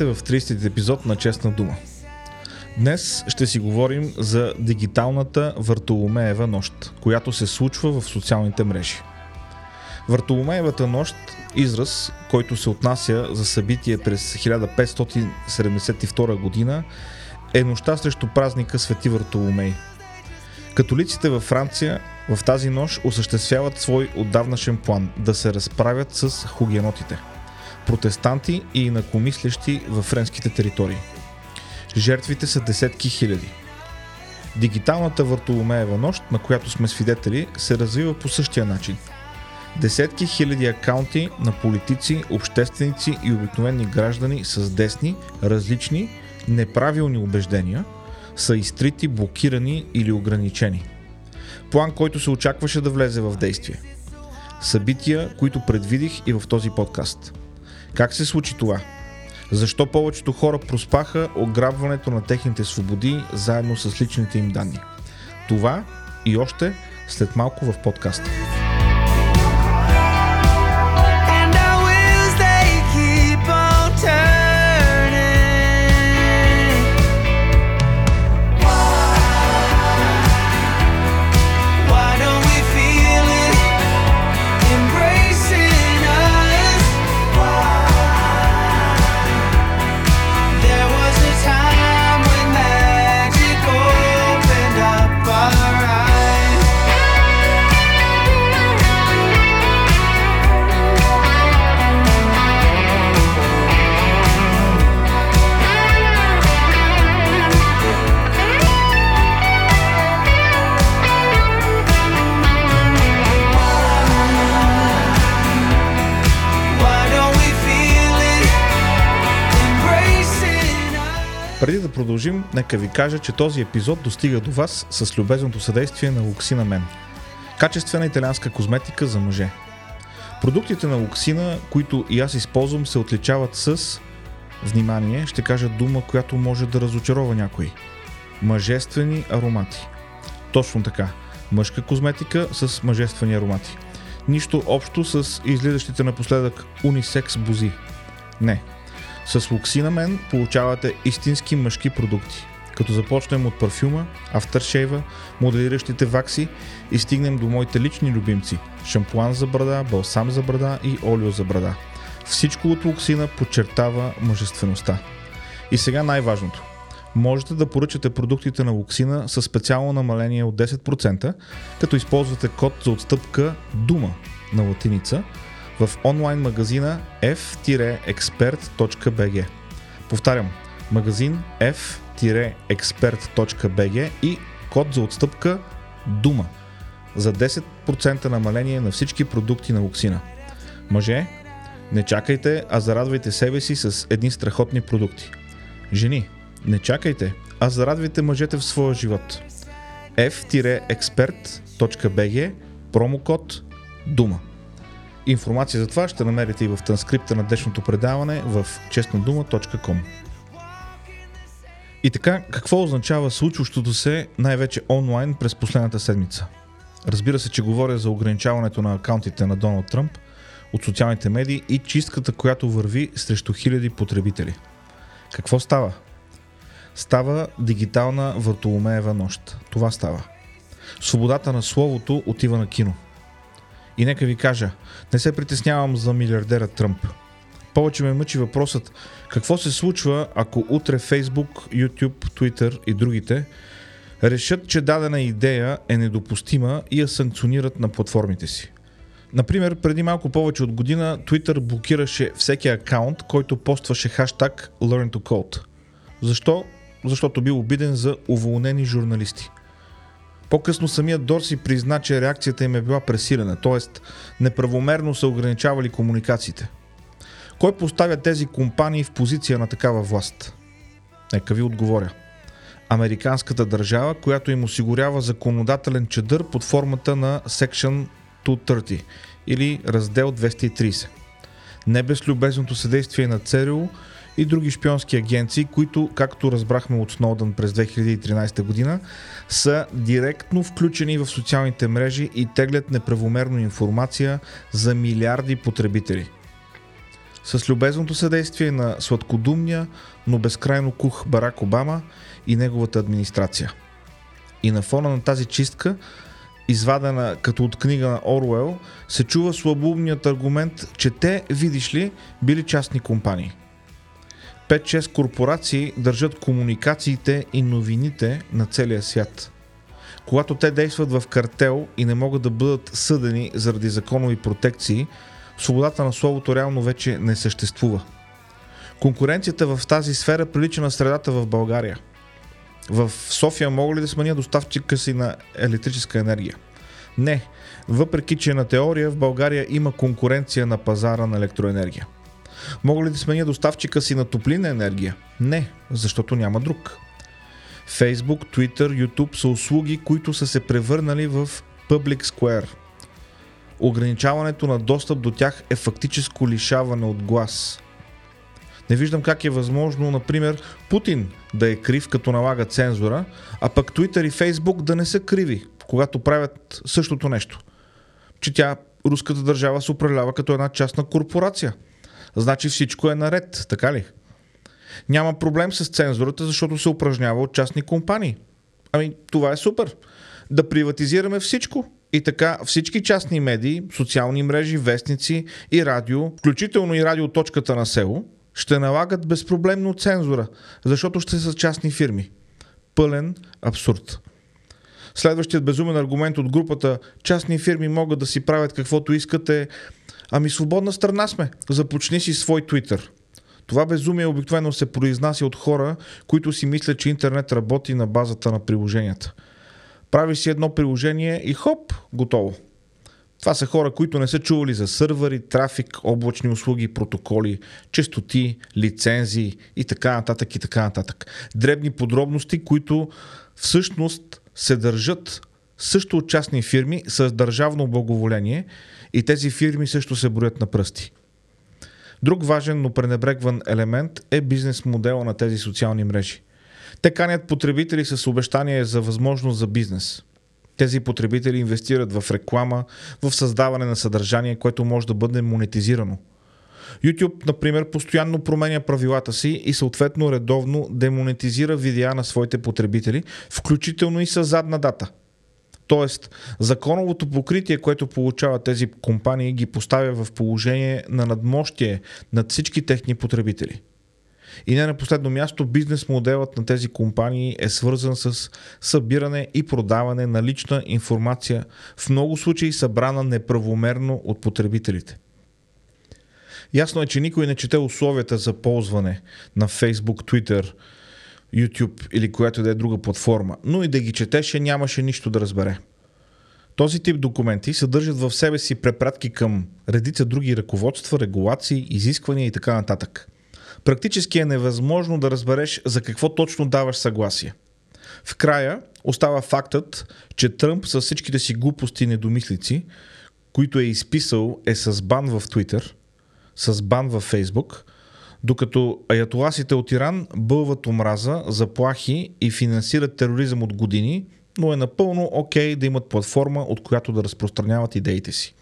Здравейте в 30 епизод на Честна дума. Днес ще си говорим за дигиталната Вартоломеева нощ, която се случва в социалните мрежи. Вартоломеевата нощ, израз, който се отнася за събитие през 1572 година, е нощта срещу празника Свети Вартоломей. Католиците във Франция в тази нощ осъществяват свой отдавнашен план да се разправят с хугенотите – протестанти и инакомислещи във френските територии. Жертвите са десетки хиляди. Дигиталната Вартоломеева нощ, на която сме свидетели, се развива по същия начин. Десетки хиляди акаунти на политици, общественици и обикновени граждани с десни, различни, неправилни убеждения са изтрити, блокирани или ограничени. План, който се очакваше да влезе в действие. Събития, които предвидих и в този подкаст – как се случи това? Защо повечето хора проспаха ограбването на техните свободи заедно с личните им данни? Това и още след малко в подкаста. Продължим, нека ви кажа, че този епизод достига до вас с любезното съдействие на Луксина Мен. Качествена италианска козметика за мъже. Продуктите на Луксина, които и аз използвам, се отличават с... Внимание, ще кажа дума, която може да разочарова някой. Мъжествени аромати. Точно така. Мъжка козметика с мъжествени аромати. Нищо общо с излизащите напоследък унисекс бузи. Не, с Луксинамен получавате истински мъжки продукти. Като започнем от парфюма, авторшейва, моделиращите вакси и стигнем до моите лични любимци – шампуан за брада, балсам за брада и олио за брада. Всичко от Луксина подчертава мъжествеността. И сега най-важното. Можете да поръчате продуктите на Луксина с специално намаление от 10%, като използвате код за отстъпка ДУМА на латиница – в онлайн магазина f-expert.bg. Повтарям, магазин f-expert.bg и код за отстъпка ДУМА за 10% намаление на всички продукти на Луксина. Мъже, не чакайте, а зарадвайте себе си с едни страхотни продукти. Жени, не чакайте, а зарадвайте мъжете в своя живот. f-expert.bg промокод ДУМА Информация за това ще намерите и в транскрипта на днешното предаване в честнодума.com. И така, какво означава случващото се най-вече онлайн през последната седмица? Разбира се, че говоря за ограничаването на акаунтите на Доналд Тръмп от социалните медии и чистката, която върви срещу хиляди потребители. Какво става? Става дигитална Вартоломеева нощ. Това става. Свободата на словото отива на кино – и нека ви кажа, не се притеснявам за милиардера Тръмп. Повече ме мъчи въпросът какво се случва, ако утре Facebook, YouTube, Twitter и другите решат, че дадена идея е недопустима и я санкционират на платформите си. Например, преди малко повече от година Twitter блокираше всеки акаунт, който постваше хаштаг LearnToCode. Защо? Защото бил обиден за уволнени журналисти – по-късно самият Дорси призна, че реакцията им е била пресилена, т.е. неправомерно са ограничавали комуникациите. Кой поставя тези компании в позиция на такава власт? Нека ви отговоря. Американската държава, която им осигурява законодателен чадър под формата на Section 230 или раздел 230. Не без любезното съдействие на ЦРУ и други шпионски агенции, които, както разбрахме от Сноудън през 2013 година, са директно включени в социалните мрежи и теглят неправомерно информация за милиарди потребители. с любезното съдействие на сладкодумния, но безкрайно кух Барак Обама и неговата администрация. И на фона на тази чистка, извадена като от книга на Оруел, се чува слабоумният аргумент, че те, видиш ли, били частни компании. 5-6 корпорации държат комуникациите и новините на целия свят. Когато те действат в картел и не могат да бъдат съдени заради законови протекции, свободата на словото реално вече не съществува. Конкуренцията в тази сфера прилича на средата в България. В София мога ли да сменя доставчика си на електрическа енергия? Не, въпреки че на теория в България има конкуренция на пазара на електроенергия. Мога ли да сменя доставчика си на топлина енергия? Не, защото няма друг. Facebook, Twitter, YouTube са услуги, които са се превърнали в Public Square. Ограничаването на достъп до тях е фактическо лишаване от глас. Не виждам как е възможно, например, Путин да е крив, като налага цензура, а пък Twitter и Facebook да не са криви, когато правят същото нещо. Че тя, руската държава, се управлява като една частна корпорация. Значи всичко е наред, така ли? Няма проблем с цензурата, защото се упражнява от частни компании. Ами, това е супер. Да приватизираме всичко. И така всички частни медии, социални мрежи, вестници и радио, включително и радиоточката на село, ще налагат безпроблемно цензура, защото ще са частни фирми. Пълен абсурд. Следващият безумен аргумент от групата частни фирми могат да си правят каквото искате. Ами свободна страна сме. Започни си свой Твитър. Това безумие обикновено се произнася от хора, които си мислят, че интернет работи на базата на приложенията. Прави си едно приложение и хоп, готово. Това са хора, които не са чували за сървъри, трафик, облачни услуги, протоколи, частоти, лицензии и така нататък и така нататък. Дребни подробности, които всъщност се държат също от частни фирми с държавно благоволение и тези фирми също се броят на пръсти. Друг важен, но пренебрегван елемент е бизнес модела на тези социални мрежи. Те канят потребители с обещание за възможност за бизнес. Тези потребители инвестират в реклама, в създаване на съдържание, което може да бъде монетизирано. YouTube, например, постоянно променя правилата си и съответно редовно демонетизира видеа на своите потребители, включително и с задна дата – Тоест, законовото покритие, което получават тези компании, ги поставя в положение на надмощие над всички техни потребители. И не на последно място, бизнес моделът на тези компании е свързан с събиране и продаване на лична информация, в много случаи събрана неправомерно от потребителите. Ясно е, че никой не чете условията за ползване на Facebook, Twitter, YouTube или която да е друга платформа, но и да ги четеше нямаше нищо да разбере. Този тип документи съдържат в себе си препратки към редица други ръководства, регулации, изисквания и така нататък. Практически е невъзможно да разбереш за какво точно даваш съгласие. В края остава фактът, че Тръмп с всичките си глупости и недомислици, които е изписал, е с бан в Twitter, с бан в Фейсбук, докато аятоласите от Иран бълват омраза, заплахи и финансират тероризъм от години, но е напълно окей okay да имат платформа, от която да разпространяват идеите си.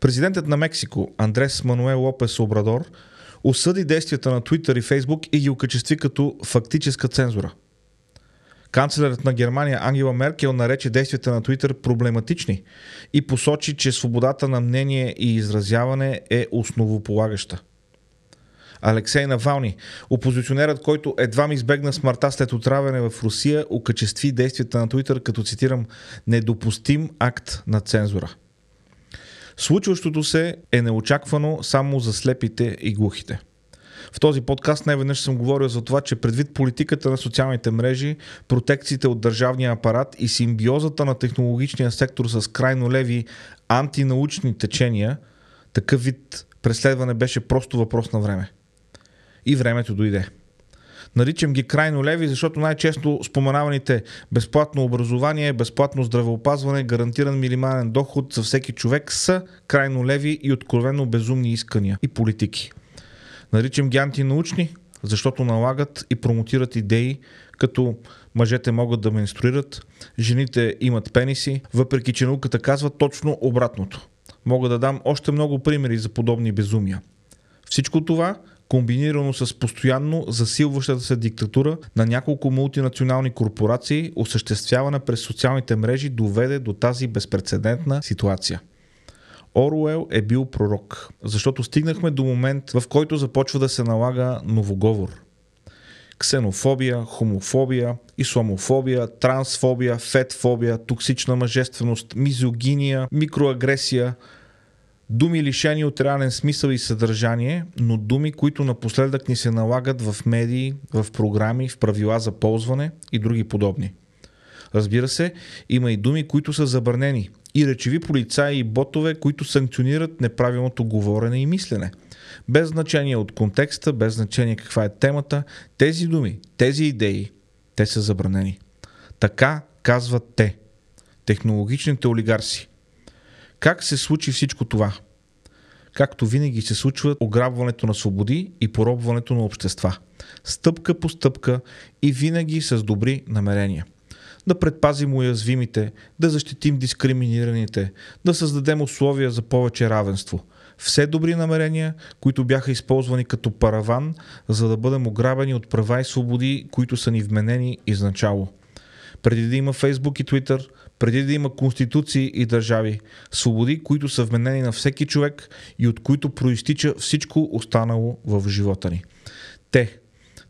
Президентът на Мексико, Андрес Мануел Лопес Обрадор, осъди действията на Twitter и Facebook и ги окачестви като фактическа цензура. Канцлерът на Германия Ангела Меркел нарече действията на Twitter проблематични и посочи, че свободата на мнение и изразяване е основополагаща. Алексей Навални, опозиционерът, който едва ми избегна смъртта след отравяне в Русия, окачестви действията на Twitter като цитирам недопустим акт на цензура. Случващото се е неочаквано само за слепите и глухите. В този подкаст най-веднъж съм говорил за това, че предвид политиката на социалните мрежи, протекциите от държавния апарат и симбиозата на технологичния сектор с крайно леви антинаучни течения, такъв вид преследване беше просто въпрос на време и времето дойде. Наричам ги крайно леви, защото най-често споменаваните безплатно образование, безплатно здравеопазване, гарантиран минимален доход за всеки човек са крайно леви и откровено безумни искания и политики. Наричам ги антинаучни, защото налагат и промотират идеи, като мъжете могат да менструират, жените имат пениси, въпреки че науката казва точно обратното. Мога да дам още много примери за подобни безумия. Всичко това комбинирано с постоянно засилващата се диктатура на няколко мултинационални корпорации, осъществявана през социалните мрежи, доведе до тази безпредседентна ситуация. Оруел е бил пророк, защото стигнахме до момент, в който започва да се налага новоговор. Ксенофобия, хомофобия, исламофобия, трансфобия, фетфобия, токсична мъжественост, мизогиния, микроагресия – Думи лишени от реален смисъл и съдържание, но думи, които напоследък ни се налагат в медии, в програми, в правила за ползване и други подобни. Разбира се, има и думи, които са забранени, и речеви полицаи и ботове, които санкционират неправилното говорене и мислене. Без значение от контекста, без значение каква е темата, тези думи, тези идеи, те са забранени. Така казват те, технологичните олигарси. Как се случи всичко това? Както винаги се случва ограбването на свободи и поробването на общества. Стъпка по стъпка и винаги с добри намерения. Да предпазим уязвимите, да защитим дискриминираните, да създадем условия за повече равенство. Все добри намерения, които бяха използвани като параван, за да бъдем ограбени от права и свободи, които са ни вменени изначало. Преди да има Фейсбук и Твитър, преди да има конституции и държави, свободи, които са вменени на всеки човек и от които проистича всичко останало в живота ни. Те,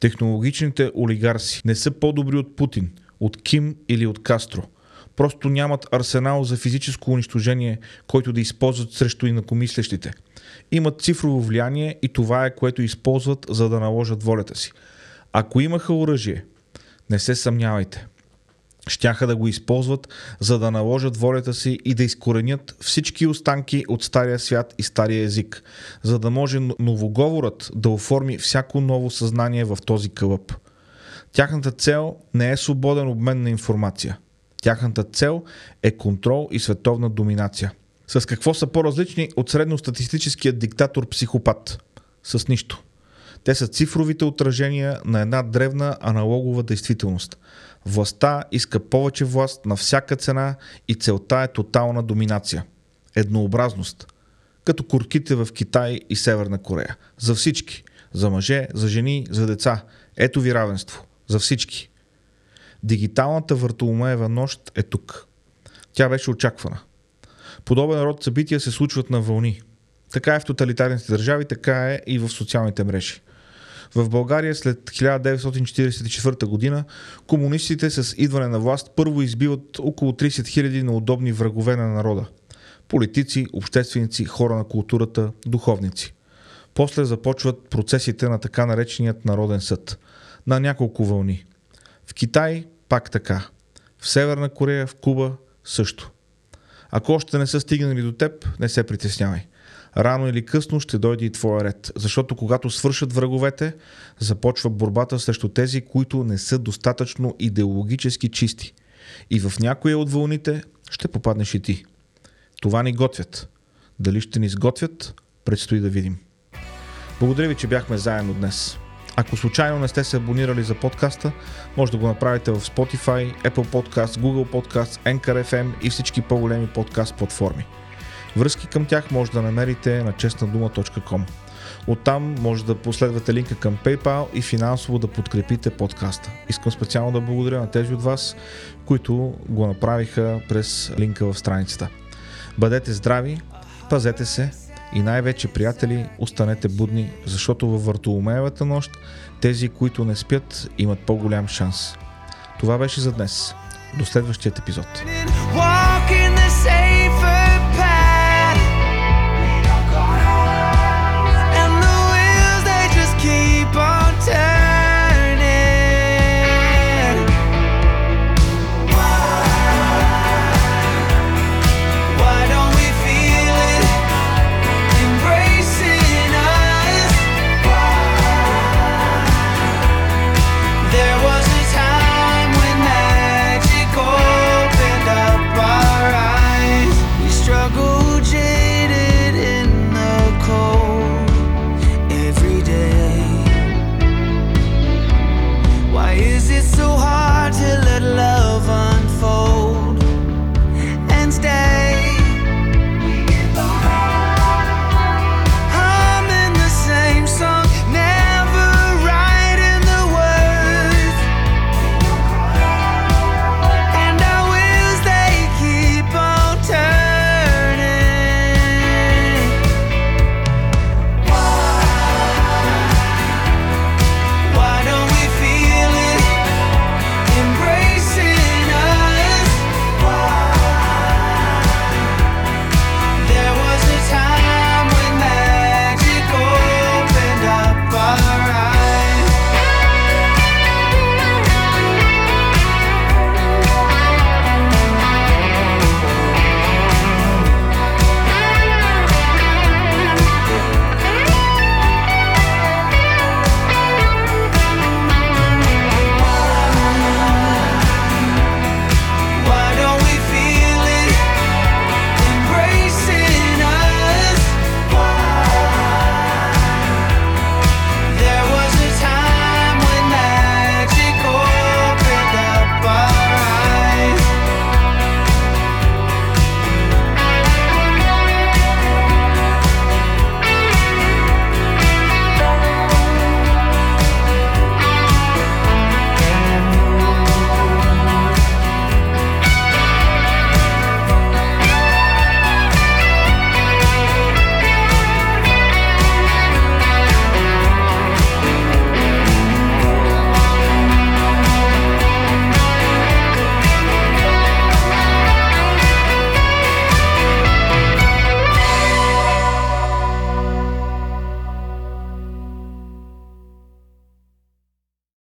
технологичните олигарси, не са по-добри от Путин, от Ким или от Кастро. Просто нямат арсенал за физическо унищожение, който да използват срещу инакомислещите. Имат цифрово влияние и това е което използват, за да наложат волята си. Ако имаха оръжие, не се съмнявайте – щяха да го използват, за да наложат волята си и да изкоренят всички останки от стария свят и стария език, за да може новоговорът да оформи всяко ново съзнание в този кълъп. Тяхната цел не е свободен обмен на информация. Тяхната цел е контрол и световна доминация. С какво са по-различни от средностатистическия диктатор-психопат? С нищо. Те са цифровите отражения на една древна аналогова действителност – Властта иска повече власт на всяка цена и целта е тотална доминация. Еднообразност. Като курките в Китай и Северна Корея. За всички. За мъже, за жени, за деца. Ето ви равенство. За всички. Дигиталната въртоломеева нощ е тук. Тя беше очаквана. Подобен род събития се случват на вълни. Така е в тоталитарните държави, така е и в социалните мрежи. В България след 1944 година комунистите с идване на власт първо избиват около 30 000 неудобни врагове на народа. Политици, общественици, хора на културата, духовници. После започват процесите на така нареченият Народен съд. На няколко вълни. В Китай пак така. В Северна Корея, в Куба също. Ако още не са стигнали до теб, не се притеснявай рано или късно ще дойде и твоя ред. Защото когато свършат враговете, започва борбата срещу тези, които не са достатъчно идеологически чисти. И в някоя от вълните ще попаднеш и ти. Това ни готвят. Дали ще ни сготвят, предстои да видим. Благодаря ви, че бяхме заедно днес. Ако случайно не сте се абонирали за подкаста, може да го направите в Spotify, Apple Podcast, Google Podcast, Anchor FM и всички по-големи подкаст платформи. Връзки към тях може да намерите на честнадума.com. Оттам може да последвате линка към PayPal и финансово да подкрепите подкаста. Искам специално да благодаря на тези от вас, които го направиха през линка в страницата. Бъдете здрави, пазете се и най-вече, приятели, останете будни, защото във въртоломеевата нощ тези, които не спят, имат по-голям шанс. Това беше за днес. До следващият епизод. Walk in the same